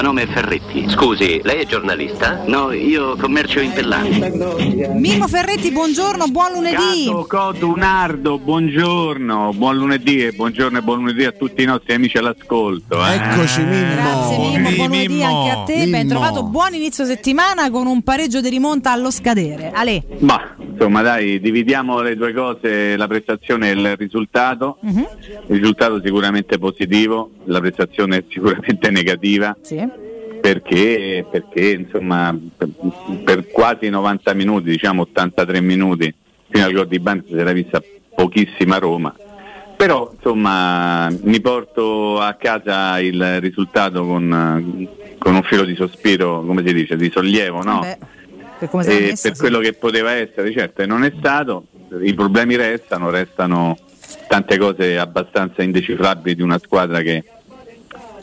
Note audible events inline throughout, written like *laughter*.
mio nome è Ferretti. Scusi, lei è giornalista? No, io commercio in pellanti. Mimmo Ferretti, buongiorno, buon lunedì. Cato Codunardo, buongiorno, buon lunedì e buongiorno e buon lunedì a tutti i nostri amici all'ascolto. eh. Eccoci Mimmo. Grazie Mimmo, buon lunedì Mimmo. anche a te. Ben Mimmo. trovato, buon inizio settimana con un pareggio di rimonta allo scadere. Ale. Ma insomma dai, dividiamo le due cose, la prestazione e il risultato. Mhm. Il risultato sicuramente positivo, la prestazione sicuramente negativa. Sì. Perché, perché insomma per, per quasi 90 minuti, diciamo 83 minuti, fino al gol di Bandi si era vista pochissima Roma. Però insomma mi porto a casa il risultato con, con un filo di sospiro, come si dice, di sollievo, no? Vabbè, per come sei E messa, per sì. quello che poteva essere, certo, e non è stato, i problemi restano, restano tante cose abbastanza indecifrabili di una squadra che,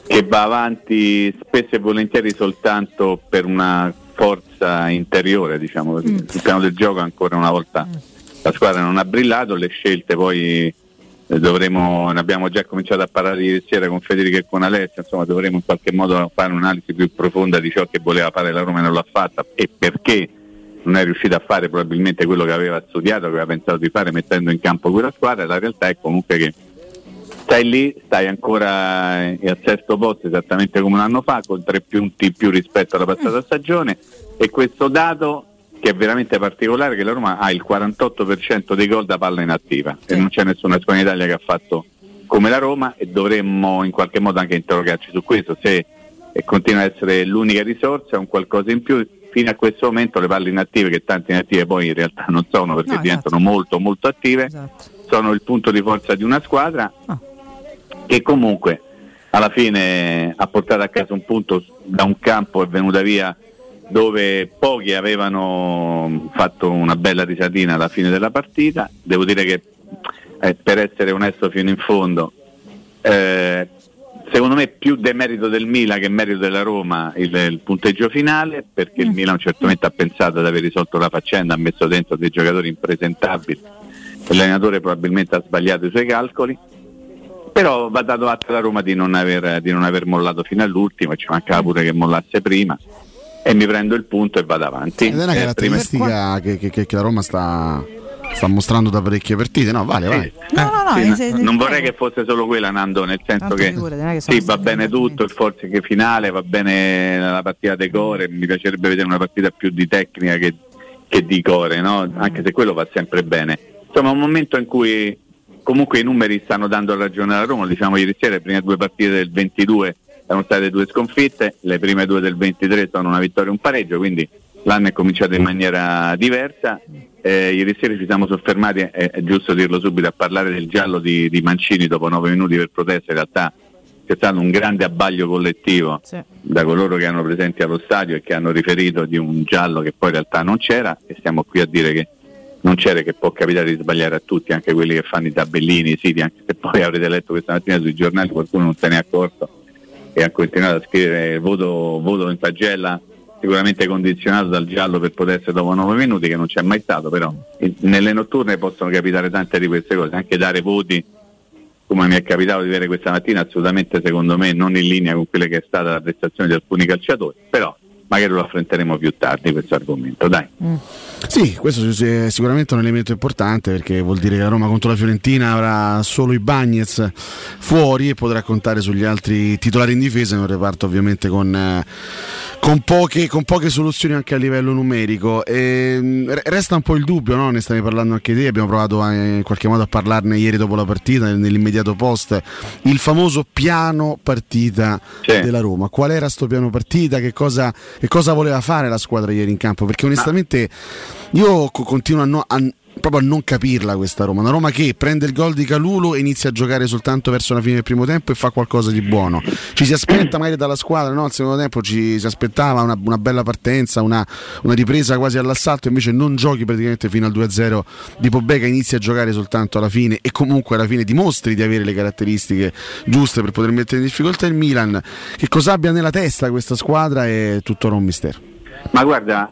che va avanti spesso e volentieri soltanto per una forza interiore, diciamo così. Mm. Sul piano del gioco ancora una volta la squadra non ha brillato, le scelte poi eh, dovremo, ne abbiamo già cominciato a parlare ieri sera con Federico e con Alessia, insomma dovremo in qualche modo fare un'analisi più profonda di ciò che voleva fare la Roma e non l'ha fatta e perché non è riuscita a fare probabilmente quello che aveva studiato, che aveva pensato di fare mettendo in campo quella squadra, la realtà è comunque che stai lì, stai ancora al sesto posto esattamente come un anno fa, con tre punti in più rispetto alla passata stagione. E questo dato che è veramente particolare che la Roma ha il 48% dei gol da palla inattiva. E non c'è nessuna squadra in Italia che ha fatto come la Roma e dovremmo in qualche modo anche interrogarci su questo se eh, continua a essere l'unica risorsa, un qualcosa in più. Fino a questo momento le palle inattive che tante inattive poi in realtà non sono perché No, diventano molto molto attive Esatto. sono il punto di forza di una squadra. Ah. Che comunque alla fine ha portato a casa un punto da un campo e venuta via dove pochi avevano fatto una bella risatina alla fine della partita. Devo dire che eh, per essere onesto fino in fondo, eh, secondo me più demerito del Milan che merito della Roma il, il punteggio finale, perché il Milan certamente ha pensato di aver risolto la faccenda, ha messo dentro dei giocatori impresentabili, l'allenatore probabilmente ha sbagliato i suoi calcoli. Però va dato atto alla Roma di non, aver, di non aver mollato fino all'ultimo, ci mancava pure che mollasse prima e mi prendo il punto e vado avanti. Ed è una Eh, caratteristica che, che- che- che la Roma sta, sta mostrando da parecchie partite. No, vale, vai. No, no, no, Sì, eh, non vorrei che fosse solo quella Nando, nel senso che è che sì, va bene tutto, il forse che finale, va bene la partita de core, mi piacerebbe vedere una partita più di tecnica che, che di core, no? anche se quello va sempre bene. Insomma, un momento in cui comunque i numeri stanno dando ragione alla Roma, diciamo ieri sera le prime due partite del 22 erano state due sconfitte, le prime due del 23 sono una vittoria e un pareggio, quindi l'anno è cominciato in maniera diversa. Eh, ieri sera ci siamo soffermati, è, è giusto dirlo subito, a parlare del giallo di, di Mancini dopo nove minuti per protesta, in realtà c'è stato un grande abbaglio collettivo Sì. da coloro che erano presenti allo stadio e che hanno riferito di un giallo che poi in realtà non c'era e stiamo qui a dire che non c'era che può capitare di sbagliare a tutti, anche quelli che fanno i tabellini, i siti, anche se poi avrete letto questa mattina sui giornali qualcuno non se ne è accorto e ha continuato a scrivere voto, voto in pagella sicuramente condizionato dal giallo per potersi dopo 9 minuti che non c'è mai stato, però nelle notturne possono capitare tante di queste cose, anche dare voti come mi è capitato di vedere questa mattina, assolutamente secondo me non in linea con quella che è stata la prestazione di alcuni calciatori, però magari lo affronteremo più tardi questo argomento, dai. Sì, questo è sicuramente un elemento importante perché vuol dire che la Roma contro la Fiorentina avrà solo i Bagnets fuori e potrà contare sugli altri titolari in difesa in un reparto ovviamente con, eh, con poche, con poche soluzioni anche a livello numerico. E, mh, re- resta un po' il dubbio, no? ne stavi parlando anche te, abbiamo provato a- in qualche modo a parlarne ieri dopo la partita, nell'immediato post, il famoso piano partita Sì. della Roma. Qual era sto piano partita? Che cosa, che cosa voleva fare la squadra ieri in campo? Perché onestamente io co- continuo a, no- a- proprio a non capirla questa Roma. Una Roma che prende il gol di Calulo e inizia a giocare soltanto verso la fine del primo tempo e fa qualcosa di buono. Ci si aspetta magari dalla squadra, no? Al secondo tempo ci si aspettava una, una bella partenza, una, una ripresa quasi all'assalto, invece non giochi praticamente fino al 2-0 di Pobega, inizi a giocare soltanto alla fine e comunque alla fine dimostri di avere le caratteristiche giuste per poter mettere in difficoltà il Milan. Che cosa abbia nella testa questa squadra è tuttora un mistero. Ma guarda,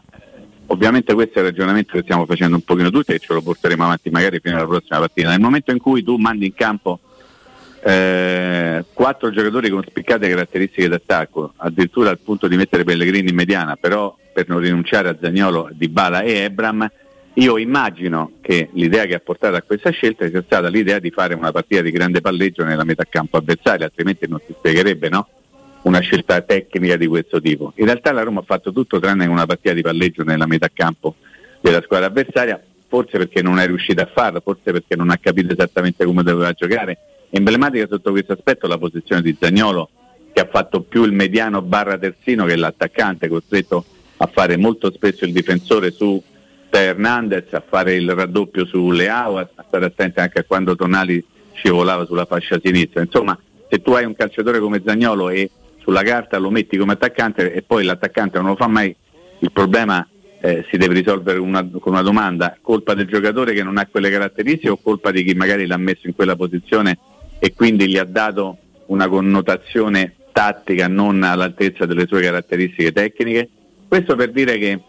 ovviamente questo è il ragionamento che stiamo facendo un pochino tutti e ce lo porteremo avanti magari fino alla prossima partita. Nel momento in cui tu mandi in campo eh, quattro giocatori con spiccate caratteristiche d'attacco, addirittura al punto di mettere Pellegrini in mediana, però per non rinunciare a Zagnolo, Di Bala e Ebram, io immagino che l'idea che ha portato a questa scelta sia stata l'idea di fare una partita di grande palleggio nella metà campo avversaria, altrimenti non si spiegherebbe no? Una scelta tecnica di questo tipo. In realtà la Roma ha fatto tutto tranne una partita di palleggio nella metà campo della squadra avversaria, forse perché non è riuscita a farlo, forse perché non ha capito esattamente come doveva giocare. Emblematica sotto questo aspetto la posizione di Zagnolo che ha fatto più il mediano barra terzino che l'attaccante, costretto a fare molto spesso il difensore su Hernandez, a fare il raddoppio su Leao, a stare attenti anche a quando Tonali scivolava sulla fascia sinistra. Insomma, se tu hai un calciatore come Zagnolo e sulla carta lo metti come attaccante e poi l'attaccante non lo fa mai, il problema eh, si deve risolvere una, con una domanda, colpa del giocatore che non ha quelle caratteristiche o colpa di chi magari l'ha messo in quella posizione e quindi gli ha dato una connotazione tattica non all'altezza delle sue caratteristiche tecniche? Questo per dire che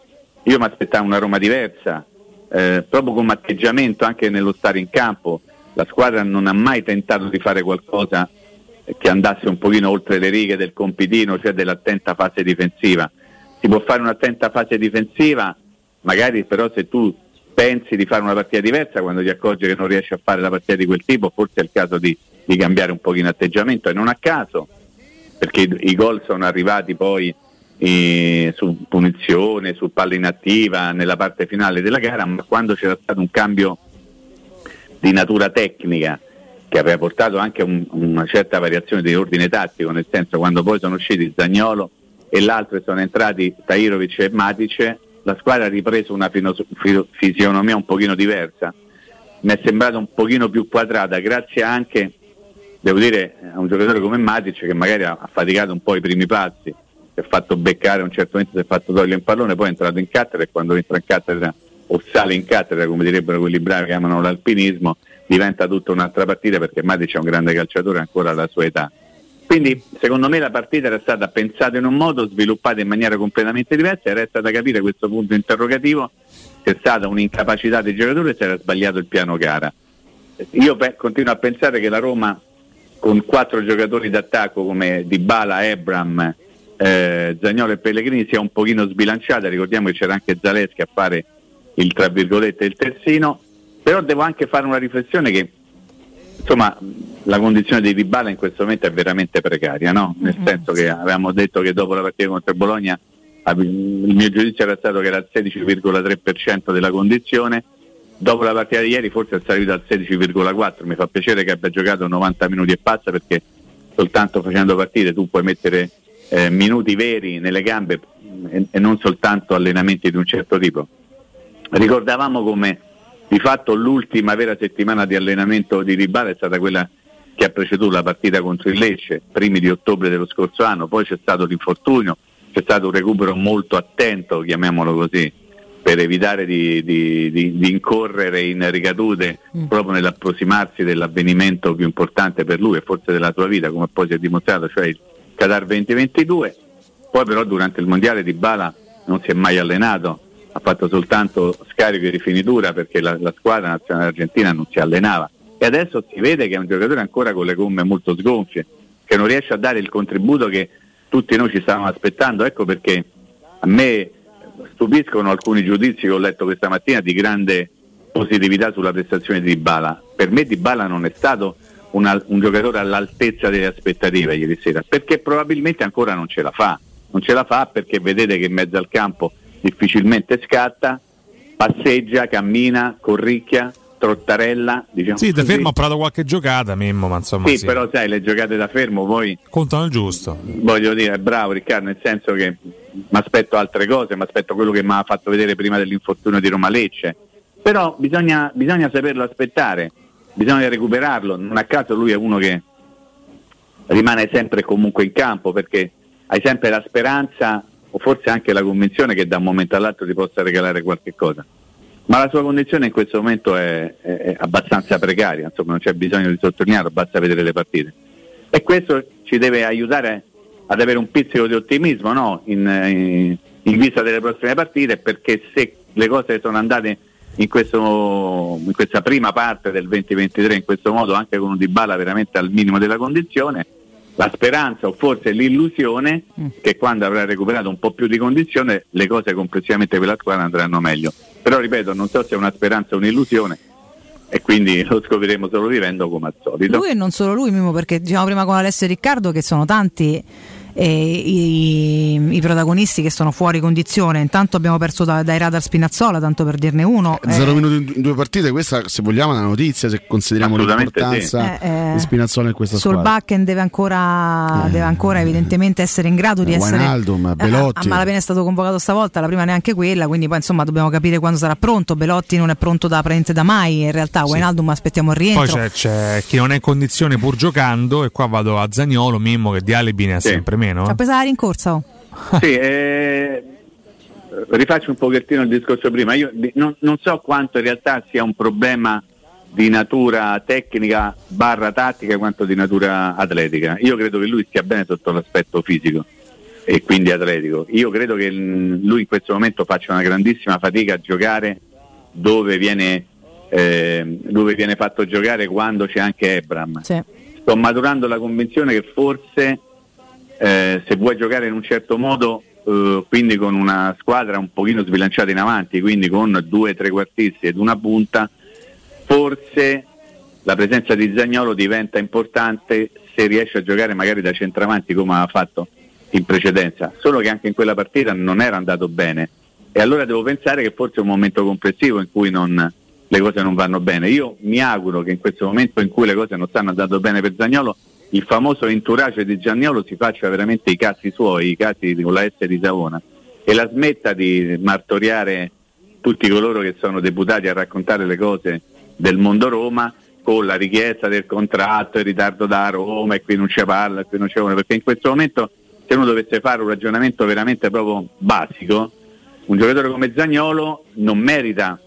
io mi aspettavo una Roma diversa, eh, proprio come atteggiamento anche nello stare in campo. La squadra non ha mai tentato di fare qualcosa che andasse un pochino oltre le righe del compitino, cioè dell'attenta fase difensiva. Si può fare un'attenta fase difensiva, magari però se tu pensi di fare una partita diversa quando ti accorgi che non riesci a fare la partita di quel tipo, forse è il caso di, di cambiare un pochino atteggiamento. E non a caso, perché i, i gol sono arrivati poi eh, su punizione, su palla inattiva nella parte finale della gara, ma quando c'era stato un cambio di natura tecnica che aveva portato anche un, una certa variazione di ordine tattico, nel senso quando poi sono usciti Zagnolo e l'altro sono entrati Tairovic e Matic, la squadra ha ripreso una fisionomia un pochino diversa. Mi è sembrata un pochino più quadrata, grazie anche, devo dire, a un giocatore come Matic che magari ha faticato un po' i primi passi, si è fatto beccare a un certo momento, si è fatto togliere il pallone, poi è entrato in cattedra e quando entra in cattedra o sale in cattedra, come direbbero quelli bravi che amano l'alpinismo, diventa tutta un'altra partita perché Matic è un grande calciatore ancora alla sua età. Quindi secondo me la partita era stata pensata in un modo, sviluppata in maniera completamente diversa e resta da capire questo punto interrogativo se è stata un'incapacità dei giocatori o se era sbagliato il piano gara. Io pe- continuo a pensare che la Roma con quattro giocatori d'attacco come Dybala, Ebram, eh, Zagnolo e Pellegrini sia un pochino sbilanciata, ricordiamo che c'era anche Zaleschi a fare il tra virgolette il terzino, però devo anche fare una riflessione che insomma la condizione di Dybala in questo momento è veramente precaria, no? nel mm-hmm. senso che avevamo detto che dopo la partita contro Bologna il mio giudizio era stato che era al 16,3% della condizione, dopo la partita di ieri forse è salito al 16,4%, mi fa piacere che abbia giocato 90 minuti e passa perché soltanto facendo partite tu puoi mettere eh, minuti veri nelle gambe e, e non soltanto allenamenti di un certo tipo. Ricordavamo come di fatto l'ultima vera settimana di allenamento di Ribale è stata quella che ha preceduto la partita contro il Lecce, primi di ottobre dello scorso anno, poi c'è stato l'infortunio, c'è stato un recupero molto attento, chiamiamolo così, per evitare di, di, di, di incorrere in ricadute mm. proprio nell'approssimarsi dell'avvenimento più importante per lui e forse della sua vita, come poi si è dimostrato, cioè il Qatar 2022. Poi però durante il mondiale di Bala non si è mai allenato, ha fatto soltanto scarico di rifinitura perché la, la squadra nazionale argentina non si allenava e adesso si vede che è un giocatore ancora con le gomme molto sgonfie, che non riesce a dare il contributo che tutti noi ci stavamo aspettando, ecco perché a me stupiscono alcuni giudizi che ho letto questa mattina di grande positività sulla prestazione di Bala. Per me Di Bala non è stato una, un giocatore all'altezza delle aspettative ieri sera, perché probabilmente ancora non ce la fa. Non ce la fa perché vedete che in mezzo al campo difficilmente scatta, passeggia, cammina, corricchia, trottarella. Diciamo sì, da fermo ha provato qualche giocata, Mimmo, ma insomma. Sì, sì, però sai, le giocate da fermo poi. Contano il giusto. Voglio dire, bravo Riccardo, nel senso che mi aspetto altre cose, mi aspetto quello che mi ha fatto vedere prima dell'infortunio di Roma Lecce. Però bisogna, bisogna saperlo aspettare, bisogna recuperarlo. Non a caso lui è uno che rimane sempre comunque in campo perché hai sempre la speranza o forse anche la convinzione che da un momento all'altro ti possa regalare qualche cosa. Ma la sua condizione in questo momento è, è, abbastanza precaria, insomma non c'è bisogno di sottolinearlo, basta vedere le partite. E questo ci deve aiutare ad avere un pizzico di ottimismo no? in, in, in, vista delle prossime partite, perché se le cose sono andate in, questo, in questa prima parte del 2023 in questo modo, anche con un Dybala veramente al minimo della condizione, la speranza o forse l'illusione Mm. che quando avrà recuperato un po' più di condizione le cose complessivamente per la squadra andranno meglio. Però ripeto, non so se è una speranza o un'illusione e quindi *laughs* lo scopriremo solo vivendo come al solito. Lui e non solo lui, Mimo, perché diciamo prima con Alessio e Riccardo che sono tanti eh, i, i protagonisti che sono fuori condizione. Intanto abbiamo perso da- dai radar Spinazzola, tanto per dirne uno. Eh, Zero minuti in- due partite, questa se vogliamo è una notizia, se consideriamo l'importanza sì. Eh, eh, di Spinazzola in questa Sul squadra. Bakken deve ancora, Eh. deve ancora evidentemente essere in grado di Eh, essere. Wijnaldum, Eh, Belotti. A malapena è stato convocato stavolta, la prima neanche quella, quindi poi insomma dobbiamo capire quando sarà pronto. Belotti non è pronto da praticamente da mai. In realtà, Wijnaldum aspettiamo il rientro. Poi c'è, c'è chi non è in condizione pur giocando, e qua vado a Zagnolo, Mimmo, che di alibi ne ha Sì. sempre meno. Ci ha presa la rincorsa. oh. *laughs* Sì, eh, rifaccio un pochettino il discorso prima. Io non, non so quanto in realtà sia un problema di natura tecnica barra tattica quanto di natura atletica. Io credo che lui stia bene sotto l'aspetto fisico e quindi atletico. Io credo che lui in questo momento faccia una grandissima fatica a giocare dove viene, eh, dove viene fatto giocare quando c'è anche Ebram Sì. sto maturando la convinzione che forse eh, se vuoi giocare in un certo modo, eh, quindi con una squadra un pochino sbilanciata in avanti, quindi con due trequartisti ed una punta, forse la presenza di Zagnolo diventa importante se riesce a giocare magari da centravanti come ha fatto in precedenza, solo che anche in quella partita non era andato bene e allora devo pensare che forse è un momento complessivo in cui non- le cose non vanno bene. Io mi auguro che in questo momento in cui le cose non stanno andando bene per Zagnolo, il famoso entourage di Zagnolo si faccia veramente i cazzi suoi, i cazzi con la S di Savona e la smetta di martoriare tutti coloro che sono deputati a raccontare le cose del mondo Roma con la richiesta del contratto, il ritardo da Roma e qui non ci parla, qui non ci vuole, perché in questo momento se uno dovesse fare un ragionamento veramente proprio basico, un giocatore come Zagnolo non merita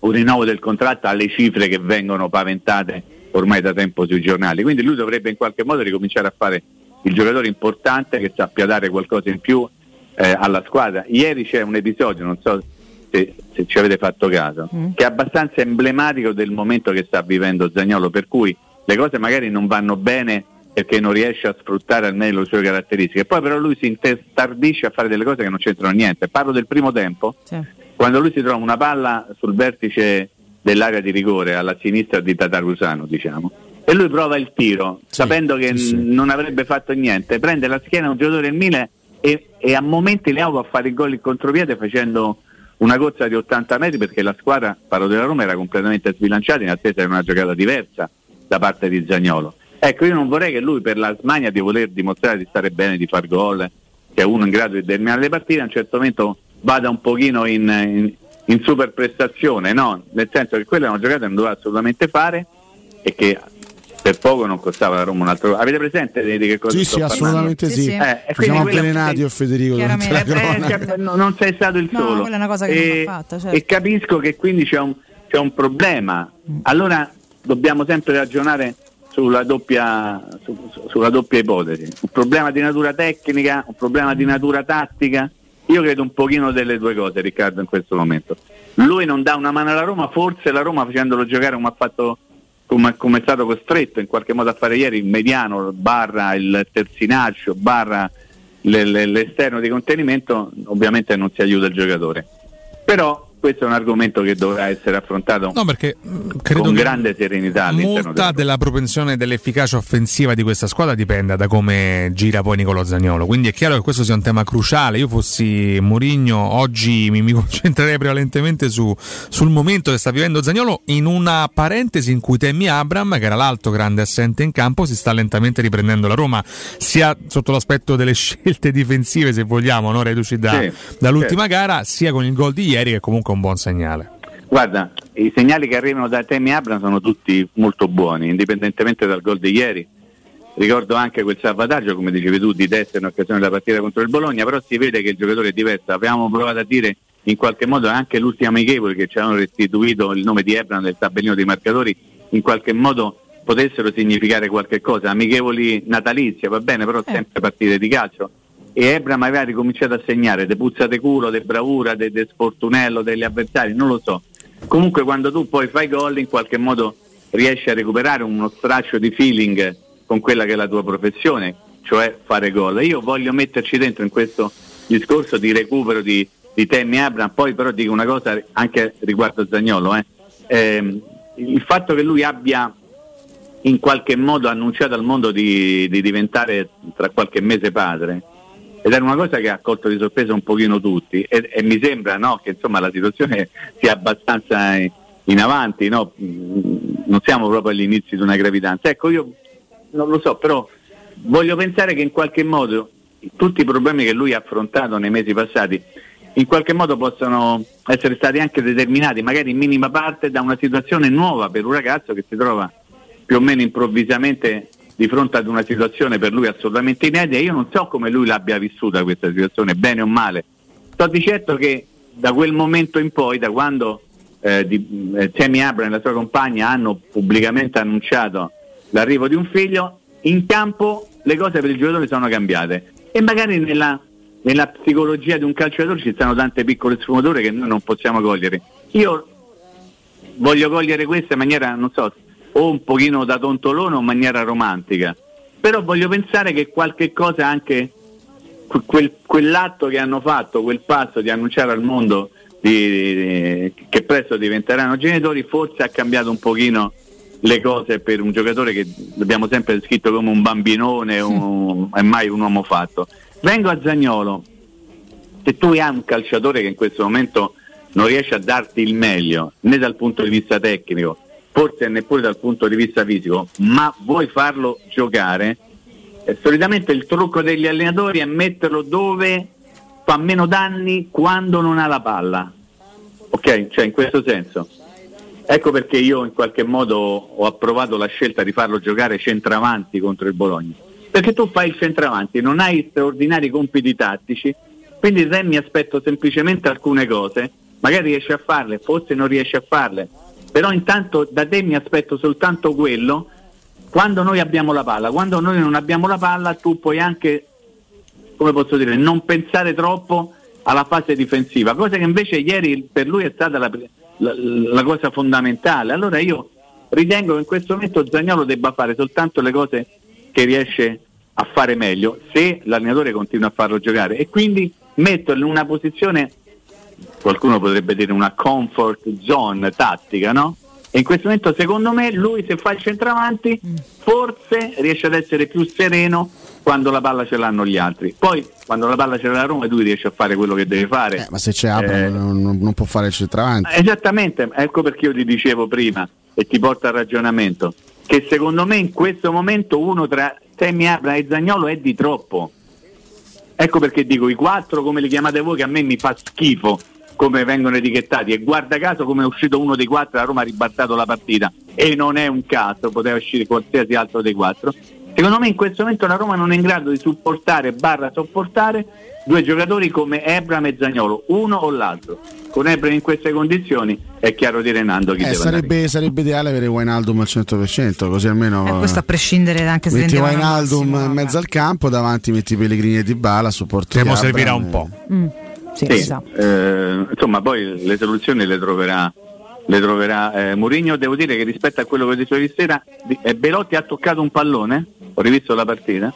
un rinnovo del contratto alle cifre che vengono paventate ormai da tempo sui giornali. Quindi lui dovrebbe in qualche modo ricominciare a fare il giocatore importante che sappia dare qualcosa in più eh, alla squadra. Ieri c'è un episodio, non so se, se ci avete fatto caso, Mm. che è abbastanza emblematico del momento che sta vivendo Zagnolo, per cui le cose magari non vanno bene perché non riesce a sfruttare al meglio le sue caratteristiche. Poi però lui si intestardisce a fare delle cose che non c'entrano niente. Parlo del primo tempo, Sì. quando lui si trova una palla sul vertice dell'area di rigore alla sinistra di Tatarusano, diciamo, e lui prova il tiro, Sì, sapendo che sì, n- non avrebbe fatto niente, prende la schiena un giocatore del Milan e, e a momenti le auto a fare il gol in contropiede facendo una corsa di 80 metri perché la squadra, parlo della Roma, era completamente sbilanciata in attesa di una giocata diversa da parte di Zagnolo. Ecco, io non vorrei che lui per la smania di voler dimostrare di stare bene, di far gol, che è uno in grado di determinare le partite, a un certo momento vada un pochino in, in, in super prestazione, no? Nel senso che quella è una giocata che non doveva assolutamente fare e che per poco non costava la Roma un altro. Avete presente di che cosa Sì, sto sì, parlando? assolutamente Sì, sì. sì. Eh, e siamo avvelenati io e Federico durante la. Eh, cronaca. cioè, no- non sei stato il No, solo. quella è una cosa che non va fatta, certo. E capisco che quindi c'è un, c'è un problema. Allora dobbiamo sempre ragionare sulla doppia, su- sulla doppia ipotesi. Un problema di natura tecnica, un problema di natura tattica. Io credo un pochino delle due cose, Riccardo, in questo momento. Lui non dà una mano alla Roma, forse la Roma facendolo giocare come fatto come, come è stato costretto in qualche modo a fare ieri il mediano barra il terzinaccio barra le- le- l'esterno di contenimento ovviamente non si aiuta il giocatore però questo è un argomento che dovrà essere affrontato No, perché mh, credo con grande serenità molta della- della propensione dell'efficacia offensiva di questa squadra dipende da come gira poi Nicolo Zagnolo. Quindi è chiaro che questo sia un tema cruciale. Io fossi Mourinho, oggi mi, mi *laughs* concentrerei prevalentemente su- sul momento che sta vivendo Zagnolo in una parentesi in cui Temi Abram, che era l'altro grande assente in campo, si sta lentamente riprendendo la Roma, sia sotto l'aspetto delle *laughs* scelte difensive, se vogliamo, no? reduci da- Sì, dall'ultima certo. gara, sia con il gol di ieri, che comunque è un buon segnale. Guarda, i segnali che arrivano da Temi Abram sono tutti molto buoni, indipendentemente dal gol di ieri. Ricordo anche quel salvataggio, come dicevi tu, di destra in occasione della partita contro il Bologna, però si vede che il giocatore è diverso. Abbiamo provato a dire in qualche modo anche l'ultimo amichevole che ci hanno restituito il nome di Ebram nel tabellino dei marcatori, in qualche modo potessero significare qualche cosa. Amichevoli natalizie, va bene, però sempre partite di calcio. E Ebram aveva ricominciato a segnare de puzza de culo, de bravura, de, de sfortunello degli avversari, non lo so. comunque quando tu poi fai gol in qualche modo riesci a recuperare uno straccio di feeling con quella che è la tua professione, cioè fare gol. Io voglio metterci dentro in questo discorso di recupero di, di Tammy Abram, poi però dico una cosa anche riguardo Zagnolo, eh. Eh, il fatto che lui abbia in qualche modo annunciato al mondo di, di, diventare tra qualche mese padre ed era una cosa che ha colto di sorpresa un pochino tutti e, e mi sembra no, che insomma, la situazione sia abbastanza in avanti, no? non siamo proprio agli inizi di una gravidanza. Ecco, io non lo so, però voglio pensare che in qualche modo tutti i problemi che lui ha affrontato nei mesi passati in qualche modo possono essere stati anche determinati, magari in minima parte, da una situazione nuova per un ragazzo che si trova più o meno improvvisamente di fronte ad una situazione per lui assolutamente inedita. Io non so come lui l'abbia vissuta questa situazione, bene o male. Sto di certo che da quel momento in poi, da quando eh, di, eh, Tammy Abram e la sua compagna hanno pubblicamente annunciato l'arrivo di un figlio, in campo le cose per il giocatore sono cambiate e magari nella nella psicologia di un calciatore ci stanno tante piccole sfumature che noi non possiamo cogliere. Io voglio cogliere questa in maniera, non so, o un pochino da tontolone o in maniera romantica, però voglio pensare che qualche cosa anche quel, quell'atto che hanno fatto, quel passo di annunciare al mondo di, di, che presto diventeranno genitori, forse ha cambiato un pochino le cose per un giocatore che abbiamo sempre descritto come un bambinone un, e mai un uomo fatto. Vengo a Zagnolo, se tu hai un calciatore che in questo momento non riesce a darti il meglio né dal punto di vista tecnico, forse neppure dal punto di vista fisico, ma vuoi farlo giocare, eh, solitamente il trucco degli allenatori è metterlo dove fa meno danni quando non ha la palla. Ok? Cioè in questo senso. Ecco perché io in qualche modo ho approvato la scelta di farlo giocare centravanti contro il Bologna perché tu fai il centravanti, non hai straordinari compiti tattici, quindi te mi aspetto semplicemente alcune cose, magari riesci a farle, forse non riesci a farle, però intanto da te mi aspetto soltanto quello quando noi abbiamo la palla, quando noi non abbiamo la palla tu puoi anche, come posso dire, non pensare troppo alla fase difensiva, cosa che invece ieri per lui è stata la, la, la cosa fondamentale. Allora io ritengo che in questo momento Zagnolo debba fare soltanto le cose che riesce a fare meglio se l'allenatore continua a farlo giocare e quindi metterlo in una posizione, qualcuno potrebbe dire una comfort zone tattica, no? E in questo momento secondo me lui se fa il centravanti forse riesce ad essere più sereno quando la palla ce l'hanno gli altri. Poi quando la palla ce l'ha la Roma lui riesce a fare quello che deve fare. Eh, ma se c'è Abram eh, non, non, può fare il centravanti. Esattamente, ecco perché io ti dicevo prima e ti porto al ragionamento che secondo me in questo momento uno tra Temi Abra e Zagnolo è di troppo. Ecco perché dico i quattro come li chiamate voi che a me mi fa schifo come vengono etichettati e guarda caso come è uscito uno dei quattro la Roma ha ribaltato la partita e non è un caso, poteva uscire qualsiasi altro dei quattro. Secondo me in questo momento la Roma non è in grado di supportare barra sopportare due giocatori come Ebram e Zagnolo, uno o l'altro. Con Ebram in queste condizioni è chiaro di Renando chi eh, sarebbe, sarebbe, ideale avere Wijnaldum al 100%, così almeno... Eh, questo a prescindere anche se metti Wijnaldum in mezzo al campo, davanti metti Pellegrini e Dybala, supporto Temo servirà un po'. Mm. Sì, sì, esatto. eh, insomma poi le soluzioni le troverà le troverà eh, Mourinho. Devo dire che rispetto a quello che dicevo ieri sera, eh, Belotti ha toccato un pallone, ho rivisto la partita,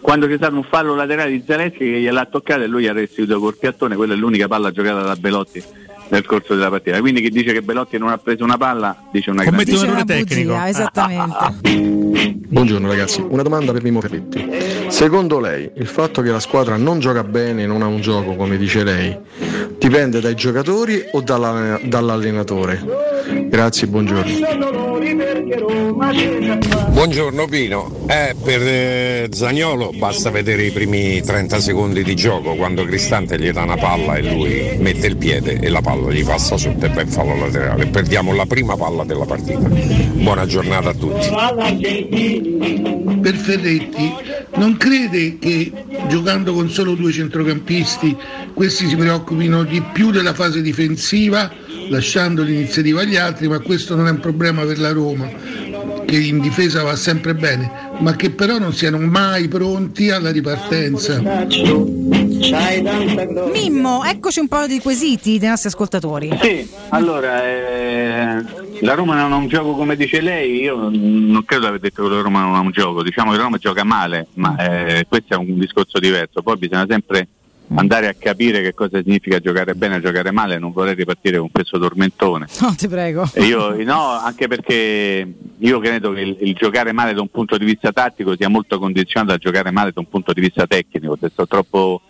quando c'è stato un fallo laterale di Zaleschi che gliel'ha toccato e lui ha restituito col piattone, quella è l'unica palla giocata da Belotti nel corso della partita. Quindi chi dice che Belotti non ha preso una palla dice una Commette grande un errore tecnico. Bugia, esattamente. Buongiorno ragazzi, una domanda per Mimo Ferretti. Secondo lei il fatto che la squadra non gioca bene, non ha un gioco come dice lei, dipende dai giocatori o dalla, dall'allenatore? Grazie, buongiorno. Buongiorno Pino, eh, per eh, Zagnolo basta vedere i primi 30 secondi di gioco quando Cristante gli dà una palla e lui mette il piede e la palla gli passa sotto e poi fallo laterale. Perdiamo la prima palla della partita. Buona giornata a tutti. Per Ferretti, non crede che giocando con solo due centrocampisti questi si preoccupino di più della fase difensiva? Lasciando l'iniziativa agli altri, ma questo non è un problema per la Roma, che in difesa va sempre bene, ma che però non siano mai pronti alla ripartenza. Mimmo, eccoci un po' di quesiti dei nostri ascoltatori. Sì, allora eh, la Roma non ha un gioco come dice lei, io non credo di aver detto che la Roma non ha un gioco, diciamo che la Roma gioca male, ma eh, questo è un discorso diverso, poi bisogna sempre andare a capire che cosa significa giocare bene e giocare male, non vorrei ripartire con questo tormentone. No, ti prego. E io, no, anche perché io credo che il, il giocare male da un punto di vista tattico sia molto condizionato da giocare male da un punto di vista tecnico, se sto troppo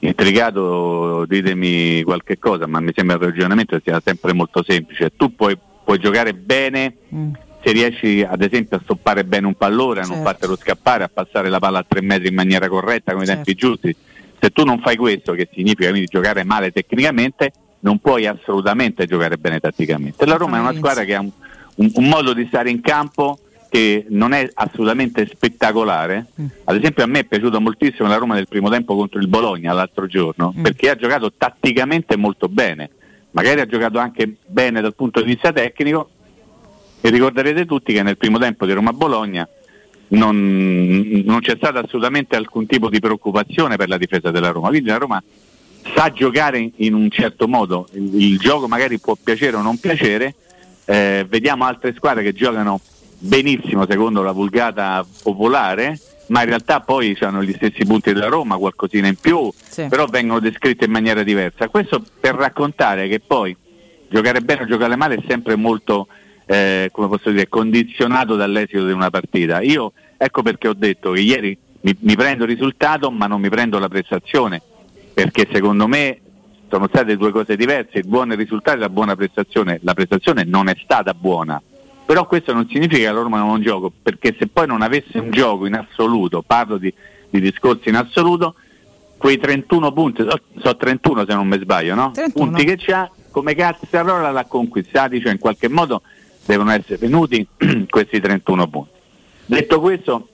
intrigato ditemi qualche cosa, ma mi sembra il ragionamento sia sempre molto semplice. Tu puoi, puoi giocare bene Mm. se riesci ad esempio a stoppare bene un pallone, a non Certo. fartelo scappare, a passare la palla a tre metri in maniera corretta con i Certo. tempi giusti. Se tu non fai questo, che significa quindi giocare male tecnicamente, non puoi assolutamente giocare bene tatticamente. La Roma è una squadra che ha un, un- un modo di stare in campo che non è assolutamente spettacolare. Ad esempio a me è piaciuta moltissimo la Roma del primo tempo contro il Bologna l'altro giorno, perché ha giocato tatticamente molto bene, magari ha giocato anche bene dal punto di vista tecnico e ricorderete tutti che nel primo tempo di Roma-Bologna non, non c'è stata assolutamente alcun tipo di preoccupazione per la difesa della Roma, quindi la Roma sa giocare in, in un certo modo, il, il gioco magari può piacere o non piacere, eh, vediamo altre squadre che giocano benissimo secondo la vulgata popolare, ma in realtà poi hanno gli stessi punti della Roma, qualcosina in più, Sì. però vengono descritte in maniera diversa. Questo per raccontare che poi giocare bene o giocare male è sempre molto, eh, come posso dire, condizionato dall'esito di una partita. Io ecco perché ho detto che ieri mi, mi prendo il risultato ma non mi prendo la prestazione, perché secondo me sono state due cose diverse, il buon risultato e la buona prestazione. La prestazione non è stata buona, però questo non significa che la Roma non ha un gioco, perché se poi non avesse un gioco in assoluto, parlo di, di discorsi in assoluto, quei 31 punti, so, so 31 se non mi sbaglio, no? 31. punti che c'ha, come Cazzarola l'ha conquistati, cioè in qualche modo devono essere venuti *clears throat* questi 31 punti. Detto questo,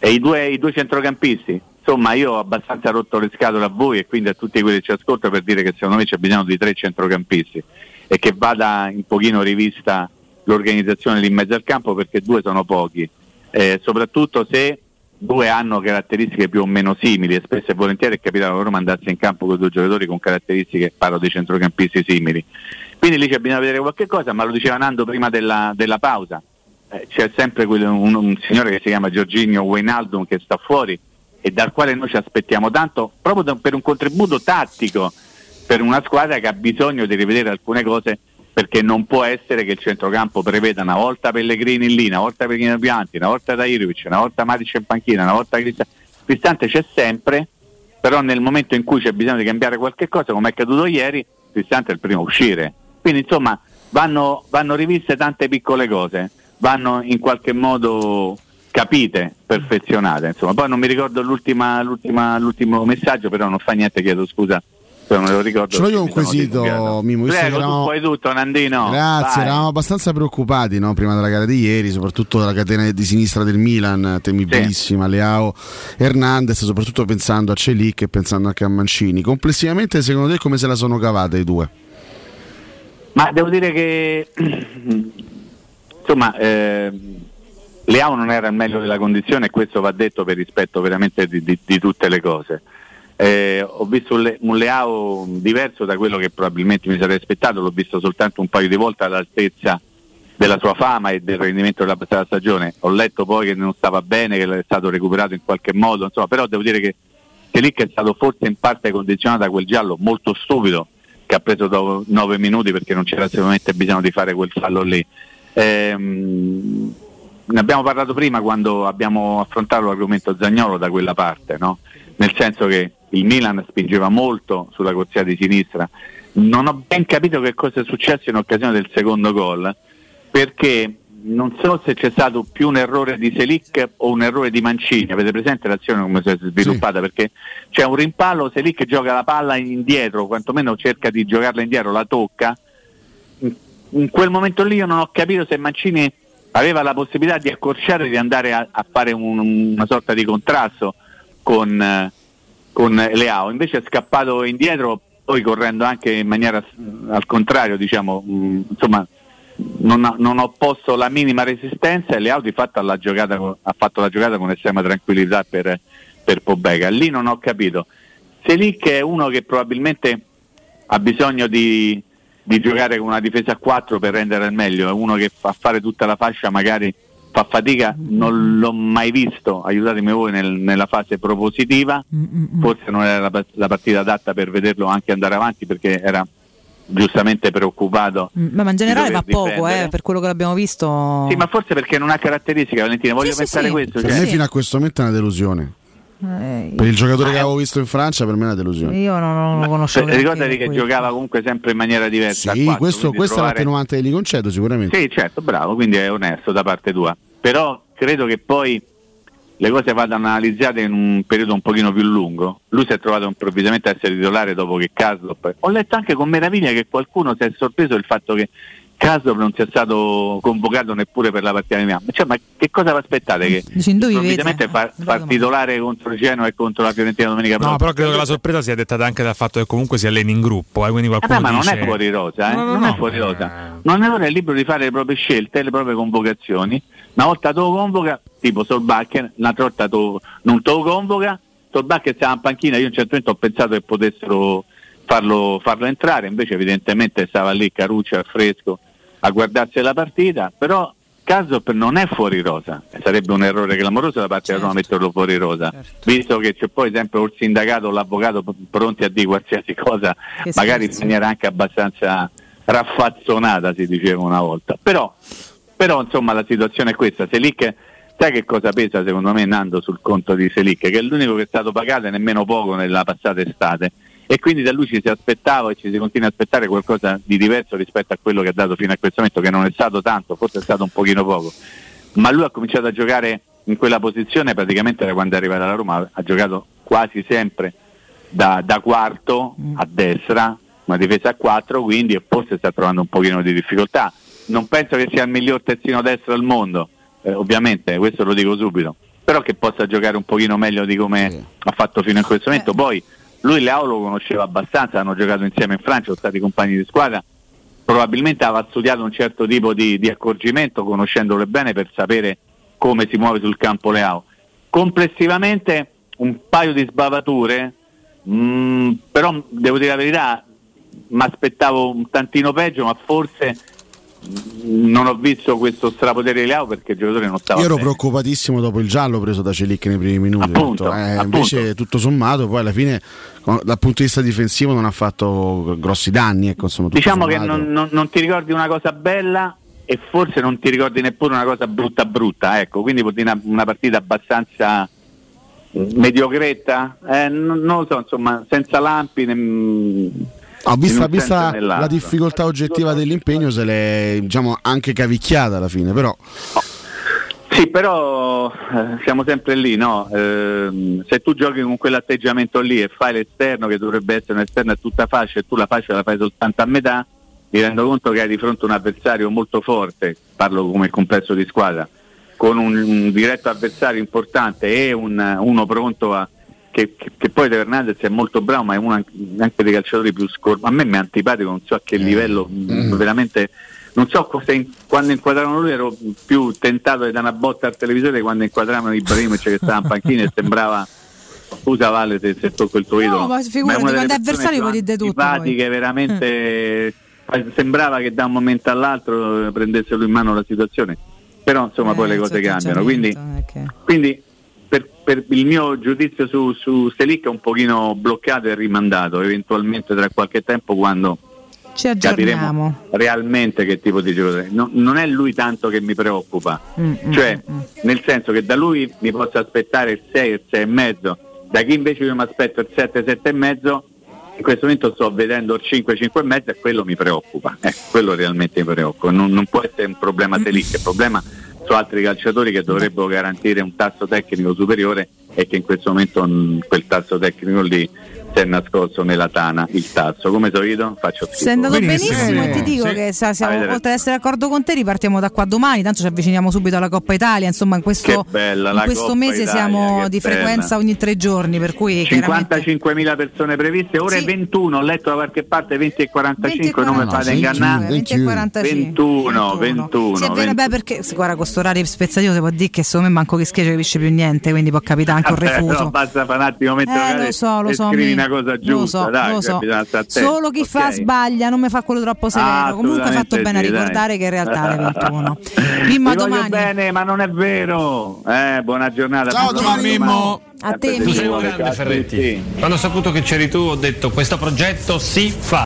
i due, i due centrocampisti, insomma io ho abbastanza rotto le scatole a voi e quindi a tutti quelli che ci ascoltano per dire che secondo me c'è bisogno di tre centrocampisti e che vada un pochino rivista l'organizzazione lì in mezzo al campo perché due sono pochi, eh, soprattutto se due hanno caratteristiche più o meno simili e spesso e volentieri è capitato a Roma andarsi in campo con due giocatori con caratteristiche, parlo dei centrocampisti simili. Quindi lì c'è bisogno di vedere qualche cosa, ma lo diceva Nando prima della, della pausa, eh, c'è sempre quel- un, un signore che si chiama Giorginio Weinaldum che sta fuori e dal quale noi ci aspettiamo tanto proprio da- per un contributo tattico per una squadra che ha bisogno di rivedere alcune cose perché non può essere che il centrocampo preveda una volta Pellegrini lì, una volta Pellegrini Pianti, una volta Dairovic, una volta Matic in panchina, una volta Cristante. Cristante c'è sempre, però nel momento in cui c'è bisogno di cambiare qualche cosa, come è accaduto ieri, Cristante è il primo a uscire. Quindi insomma vanno, vanno riviste tante piccole cose, vanno in qualche modo capite, perfezionate. Insomma. Poi non mi ricordo l'ultima, l'ultima- l'ultimo messaggio, però non fa niente, chiedo scusa. se non me lo ricordo. Ce l'ho io un quesito. Mimo, Prego, tu eravamo- puoi tutto, Nandino. Grazie, Vai. eravamo abbastanza preoccupati no, prima della gara di ieri, soprattutto dalla catena di sinistra del Milan, temibilissima, Leao Hernandez, soprattutto pensando a Celic e pensando anche a Mancini. Complessivamente, secondo te, come se la sono cavata i due? Ma devo dire che *clears throat* insomma eh, Leao non era al meglio della condizione e questo va detto per rispetto veramente di, di- di tutte le cose. Eh, ho visto un, Le- Leao diverso da quello che probabilmente mi sarei aspettato, l'ho visto soltanto un paio di volte all'altezza della sua fama e del rendimento della passata stagione. Ho letto poi che non stava bene, che è stato recuperato in qualche modo, insomma, però devo dire che Selic è stato forse in parte condizionato da quel giallo molto stupido che ha preso dopo nove minuti perché non c'era assolutamente bisogno di fare quel fallo lì. Ehm, ne abbiamo parlato prima quando abbiamo affrontato l'argomento Zagnolo da quella parte, no? nel senso che il Milan spingeva molto sulla corsia di sinistra. Non ho ben capito che cosa è successo in occasione del secondo gol, perché non so se c'è stato più un errore di Selic o un errore di Mancini. Avete presente l'azione come si è sviluppata? Perché c'è un rimpallo, Selic gioca la palla indietro, quantomeno cerca di giocarla indietro, la tocca. In- quel momento lì io non ho capito se Mancini aveva la possibilità di accorciare di andare a, a fare un- una sorta di contrasto con, eh, con Leao, invece è scappato indietro, poi correndo anche in maniera al contrario, diciamo, mh, insomma, non, non ho posto la minima resistenza e Leao di fatto ha, la giocata ha fatto la giocata con estrema tranquillità per, per Pobega. Lì non ho capito. Selic è uno che probabilmente ha bisogno di, di giocare con una difesa a 4 per rendere al meglio, è uno che fa fare tutta la fascia magari fa fatica, non l'ho mai visto, aiutatemi voi nel- nella fase propositiva, forse non era la, la partita adatta per vederlo anche andare avanti perché era giustamente preoccupato. Mm, Ma in generale va poco, eh, per quello che l'abbiamo visto. Sì, ma forse perché non ha caratteristiche, Valentina, voglio Sì, pensare sì. questo. Per cioè- me fino a questo momento è una delusione. Eh, Per il giocatore che avevo visto in Francia, per me è una delusione. io non, non lo conoscevo. Cioè, ricordati che questo. giocava comunque sempre in maniera diversa. Sì, quattro, questo, quindi questa è trovare- l'attenuante che gli concedo sicuramente. Sì, certo, bravo, quindi è onesto da parte tua. Però credo che poi le cose vadano analizzate in un periodo un pochino più lungo. Lui si è trovato improvvisamente a essere titolare dopo che Kaslop. Ho letto anche con meraviglia che qualcuno si è sorpreso del fatto che Kaslop non sia stato convocato neppure per la partita di Miami. Cioè, ma che cosa vi aspettate? Che improvvisamente vivete? fa, far titolare contro il Genoa e contro la Fiorentina domenica No, prossima? però credo che la sorpresa sia dettata anche dal fatto che comunque si alleni in gruppo, eh, quindi qualcuno Vabbè, ma dice... non è fuori rosa, eh? No, no, non no, è fuori eh. rosa. Non è libero di fare le proprie scelte, le proprie convocazioni. Una volta te lo convoca, tipo Solbakken, un'altra volta te- non te lo convoca, Solbakken stava in panchina, io a un certo momento ho pensato che potessero farlo, farlo entrare, invece evidentemente stava lì Caruccio al fresco a guardarsi la partita, però Casop non è fuori rosa, sarebbe un errore clamoroso da parte della Roma metterlo fuori rosa, visto che c'è poi sempre il sindacato o l'avvocato pronti a dire qualsiasi cosa, Che magari in maniera anche abbastanza raffazzonata si diceva una volta. Però, però insomma la situazione è questa, Selic sai che cosa pesa secondo me Nando sul conto di Selic? Che è l'unico che è stato pagato e nemmeno poco nella passata estate e quindi da lui ci si aspettava e ci si continua a aspettare qualcosa di diverso rispetto a quello che ha dato fino a questo momento, che non è stato tanto, forse è stato un pochino poco. Ma lui ha cominciato a giocare in quella posizione praticamente da quando è arrivato alla Roma, ha giocato quasi sempre da, da quarto a destra, una difesa a 4, quindi forse sta trovando un pochino di difficoltà. Non penso che sia il miglior terzino destro al mondo, eh, ovviamente, questo lo dico subito, però che possa giocare un pochino meglio di come ha fatto fino a questo momento. Poi lui Leao lo conosceva abbastanza, hanno giocato insieme in Francia, sono stati compagni di squadra, probabilmente aveva studiato un certo tipo di, di accorgimento, conoscendolo bene per sapere come si muove sul campo Leao. Complessivamente un paio di sbavature, mm, però devo dire la verità, mi aspettavo un tantino peggio, ma forse non ho visto questo strapotere di Leao perché il giocatore non stava Io ero bene. preoccupatissimo dopo il giallo preso da Celic nei primi minuti. Appunto, detto, eh, invece, tutto sommato, poi alla fine, dal punto di vista difensivo, non ha fatto grossi danni. Ecco, insomma, Diciamo che sommato. non, non- non ti ricordi una cosa bella e forse non ti ricordi neppure una cosa brutta brutta, ecco, quindi vuol dire una, una partita abbastanza mm, mediocretta, eh, non, non lo so, insomma, senza lampi. ne- In vista, vista la difficoltà oggettiva dell'impegno, se l'è diciamo, anche cavicchiata alla fine, però Sì, però eh, siamo sempre lì, no? Ehm, se tu giochi con quell'atteggiamento lì e fai l'esterno che dovrebbe essere un esterno a tutta fascia e tu la fascia la fai soltanto a metà, mi rendo conto che hai di fronte un avversario molto forte, parlo come complesso di squadra, con un, un diretto avversario importante e un- uno pronto a... Che, che- che poi De Fernandez è molto bravo, ma è uno anche, dei calciatori più scor... A me mi è antipatico, non so a che livello, mh, veramente non so cosa in- quando inquadravano lui ero più tentato di dare una botta al televisore che quando inquadravano Ibrahimovic che stava in panchina e sembrava scusa Vale se, se tocco il tuo No, idolo ma figurati, è una delle quando è avversario puoi dire tutto, poi. antipatiche, veramente eh, sembrava che da un momento all'altro eh, prendesse lui in mano la situazione però insomma Eh, poi le cose cambiano quindi, eh, che- quindi per, il mio giudizio su, su Selic è un pochino bloccato e rimandato eventualmente tra qualche tempo quando Ci capiremo realmente che tipo di giocatore. No- non è lui tanto che mi preoccupa, Mm, mm, cioè mm, mm. nel senso che da lui mi posso aspettare il 6, il 6 e mezzo, da chi invece io mi aspetto il 7, 7 e mezzo, in questo momento sto vedendo il 5, 5 e mezzo e quello mi preoccupa, eh, quello realmente mi preoccupa, non, non può essere un problema Selic, il problema su altri calciatori che dovrebbero garantire un tasso tecnico superiore e che in questo momento mh, quel tasso tecnico lì si è nascosto nella tana il tasso. Come solito faccio schifo. Sei andato Benissimo, benissimo, e ti dico sì. che sa- siamo, oltre ad essere d'accordo con te ripartiamo da qua domani, tanto ci avviciniamo subito alla Coppa Italia, insomma in questo, bella in questo mese Italia, siamo di bella. frequenza ogni tre giorni, per cui chiaramente 55.000 persone previste, ore Sì. 21, ho letto da qualche parte 20 e 45, 20 e non mi fate 45, ingannare. 20 e 45. 21, 21, Sì, è vero, 21. beh, perché guarda, questo orario spezzativo si può dire che secondo me manco che schia capisce più niente, quindi può capitare anche un *laughs* refuso. basta fare un attimo mettere Eh, lo so, lo so, una cosa lo giusta, so, dai, lo cioè, so. Solo chi fa ok? sbaglia, non mi fa quello troppo severo. Comunque hai fatto bene a sì, dai. ricordare che in realtà è alle 21. Vi *laughs* Mimmo, domani. bene, ma non è vero. Eh, buona giornata. Ciao, domani, Mimmo. A te, Mimmo. Quando ho saputo che c'eri tu ho detto questo progetto si fa.